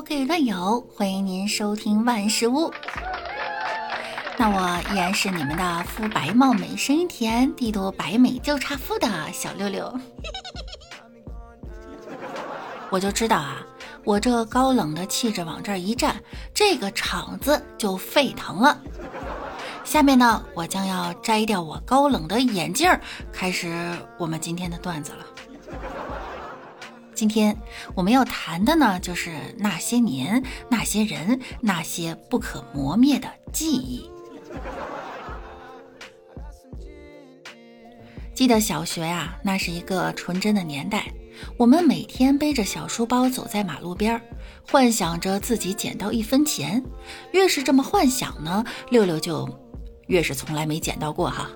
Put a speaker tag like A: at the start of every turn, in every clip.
A: Hello，各位段友，欢迎您收听万事屋。那我依然是你们的肤白貌美、声音甜、地多白美就差富的小六六。我就知道啊，我这高冷的气质往这儿一站，这个场子就沸腾了。下面呢，我将要摘掉我高冷的眼镜，开始我们今天的段子了。今天我们要谈的呢，就是那些年、那些人、那些不可磨灭的记忆。记得小学呀，那是一个纯真的年代，我们每天背着小书包走在马路边儿，幻想着自己捡到一分钱。越是这么幻想呢，六六就越是从来没捡到过哈。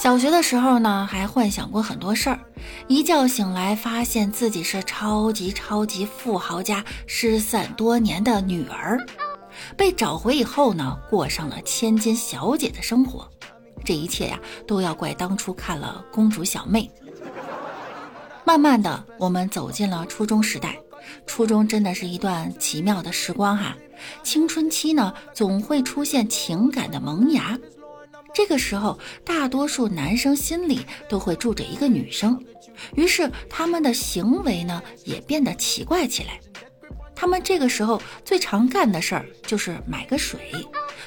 A: 小学的时候呢，还幻想过很多事儿。一觉醒来，发现自己是超级超级富豪家失散多年的女儿，被找回以后呢，过上了千金小姐的生活。这一切呀，都要怪当初看了《公主小妹》。慢慢的，我们走进了初中时代。初中真的是一段奇妙的时光哈。青春期呢，总会出现情感的萌芽。这个时候，大多数男生心里都会住着一个女生，于是他们的行为呢也变得奇怪起来。他们这个时候最常干的事儿就是买个水、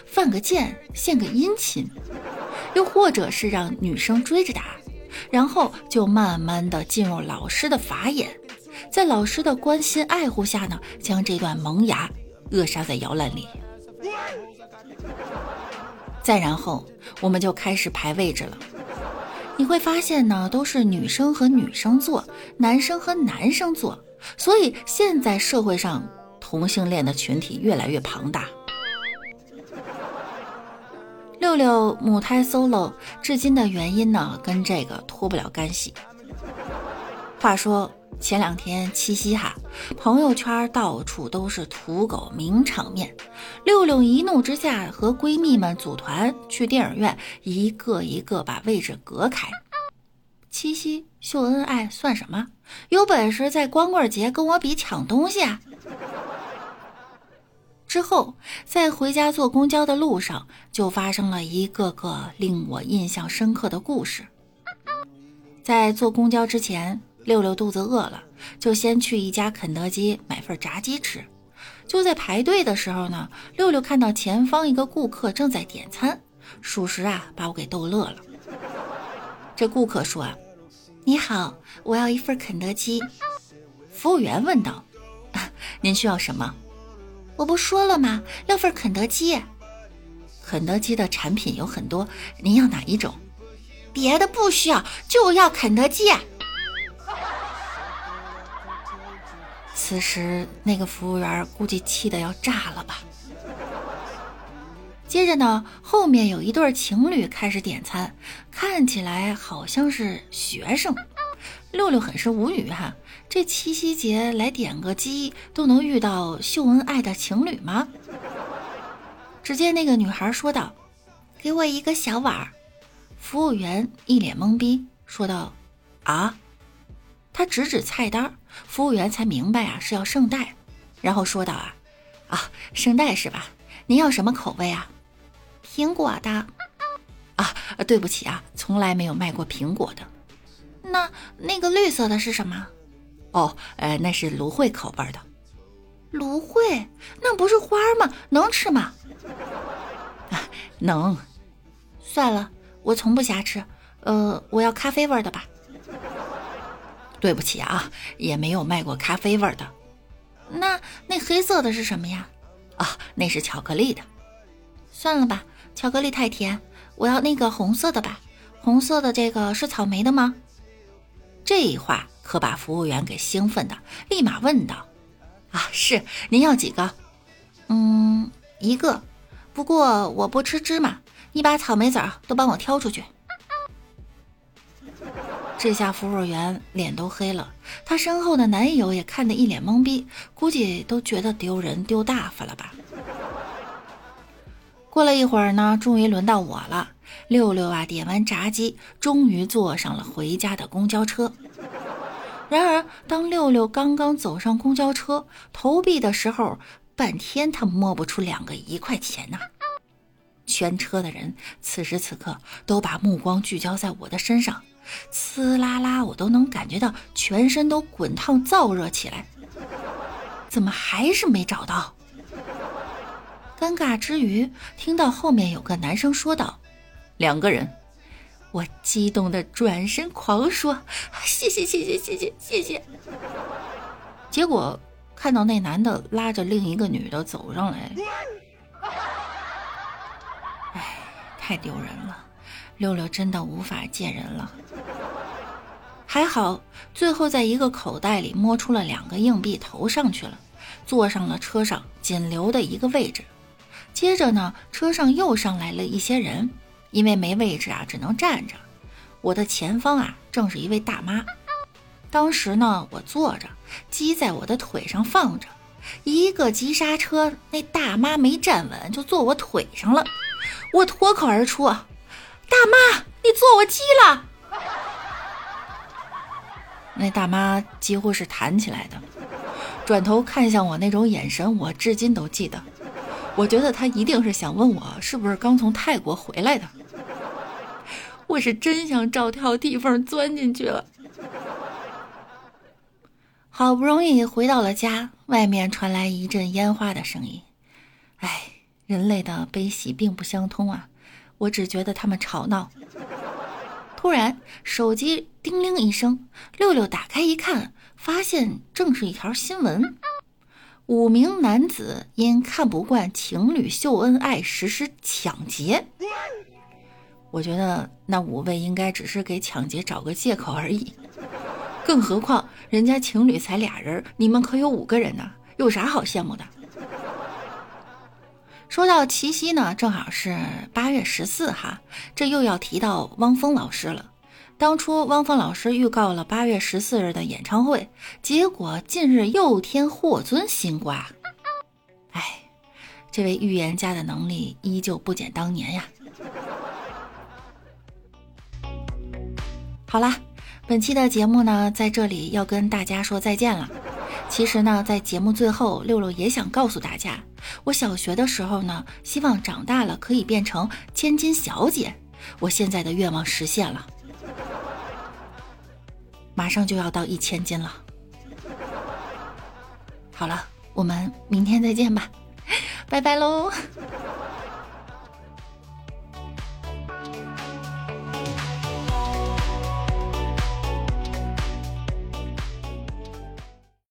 A: 犯个贱、献个殷勤，又或者是让女生追着打，然后就慢慢的进入老师的法眼，在老师的关心爱护下呢，将这段萌芽扼杀在摇篮里。再然后，我们就开始排位置了。你会发现呢，都是女生和女生坐，男生和男生坐。所以现在社会上同性恋的群体越来越庞大。六六母胎 solo 至今的原因呢，跟这个脱不了干系。话说。前两天七夕哈，朋友圈到处都是土狗名场面。六六一怒之下和闺蜜们组团去电影院，一个一个把位置隔开。七夕秀恩爱算什么？有本事在光棍节跟我比抢东西啊！之后在回家坐公交的路上，就发生了一个个令我印象深刻的故事。在坐公交之前。六六肚子饿了，就先去一家肯德基买份炸鸡吃。就在排队的时候呢，六六看到前方一个顾客正在点餐，属实啊，把我给逗乐了。这顾客说：“：“你好，我要一份肯德基。”服务员问道：“您需要什么？”“我不说了吗？要份肯德基。”“肯德基的产品有很多，您要哪一种？”“别的不需要，就要肯德基。”此时，那个服务员估计气得要炸了吧。接着呢，后面有一对情侣开始点餐，看起来好像是学生。六六很是无语哈，这七夕节来点个鸡都能遇到秀恩爱的情侣吗？只见那个女孩说道：“给我一个小碗。”服务员一脸懵逼，说道：“啊？”他指指菜单。服务员才明白啊，是要圣代，然后说道啊，啊，圣代是吧？您要什么口味啊？苹果的。啊，对不起啊，从来没有卖过苹果的。那那个绿色的是什么？哦，呃，那是芦荟口味的。芦荟？那不是花吗？能吃吗？啊，能。算了，我从不瞎吃。呃，我要咖啡味的吧。对不起啊，也没有卖过咖啡味的。那那黑色的是什么呀？啊，那是巧克力的。算了吧，巧克力太甜，我要那个红色的吧。红色的这个是草莓的吗？这话可把服务员给兴奋的，立马问道：“啊，是，您要几个？嗯，一个。不过我不吃芝麻，你把草莓籽儿都帮我挑出去。”这下服务员脸都黑了，她身后的男友也看得一脸懵逼，估计都觉得丢人丢大发了吧。过了一会儿呢，终于轮到我了。六六啊，点完炸鸡，终于坐上了回家的公交车。然而，当六六刚刚走上公交车投币的时候，半天他摸不出两个一块钱呐。全车的人此时此刻都把目光聚焦在我的身上，呲啦啦，我都能感觉到全身都滚烫燥热起来。怎么还是没找到？尴尬之余，听到后面有个男生说道：“两个人。”我激动的转身狂说：“谢谢谢谢谢谢谢谢！”结果看到那男的拉着另一个女的走上来，哎，太丢人了！六六真的无法见人了。还好，最后在一个口袋里摸出了两个硬币，投上去了，坐上了车上仅留的一个位置。接着呢，车上又上来了一些人。因为没位置啊，只能站着。我的前方啊，正是一位大妈。当时呢，我坐着，鸡在我的腿上放着，一个急刹车，那大妈没站稳，就坐我腿上了。我脱口而出：“大妈，你坐我鸡了！” 那大妈几乎是弹起来的，转头看向我那种眼神，我至今都记得。我觉得她一定是想问我是不是刚从泰国回来的。我是真想找条地缝钻进去了。好不容易回到了家，外面传来一阵烟花的声音。哎，人类的悲喜并不相通啊！我只觉得他们吵闹。突然，手机叮铃一声，六六打开一看，发现正是一条新闻：五名男子因看不惯情侣秀恩爱，实施抢劫。我觉得那五位应该只是给抢劫找个借口而已，更何况人家情侣才俩人，你们可有五个人呢，有啥好羡慕的？说到七夕呢，正好是八月十四哈，这又要提到汪峰老师了。当初汪峰老师预告了八月十四日的演唱会，结果近日又添霍尊新瓜。哎，这位预言家的能力依旧不减当年呀。好啦，本期的节目呢，在这里要跟大家说再见了。其实呢，在节目最后，六六也想告诉大家，我小学的时候呢，希望长大了可以变成千金小姐。我现在的愿望实现了，马上就要到一千斤了。好了，我们明天再见吧，拜拜喽。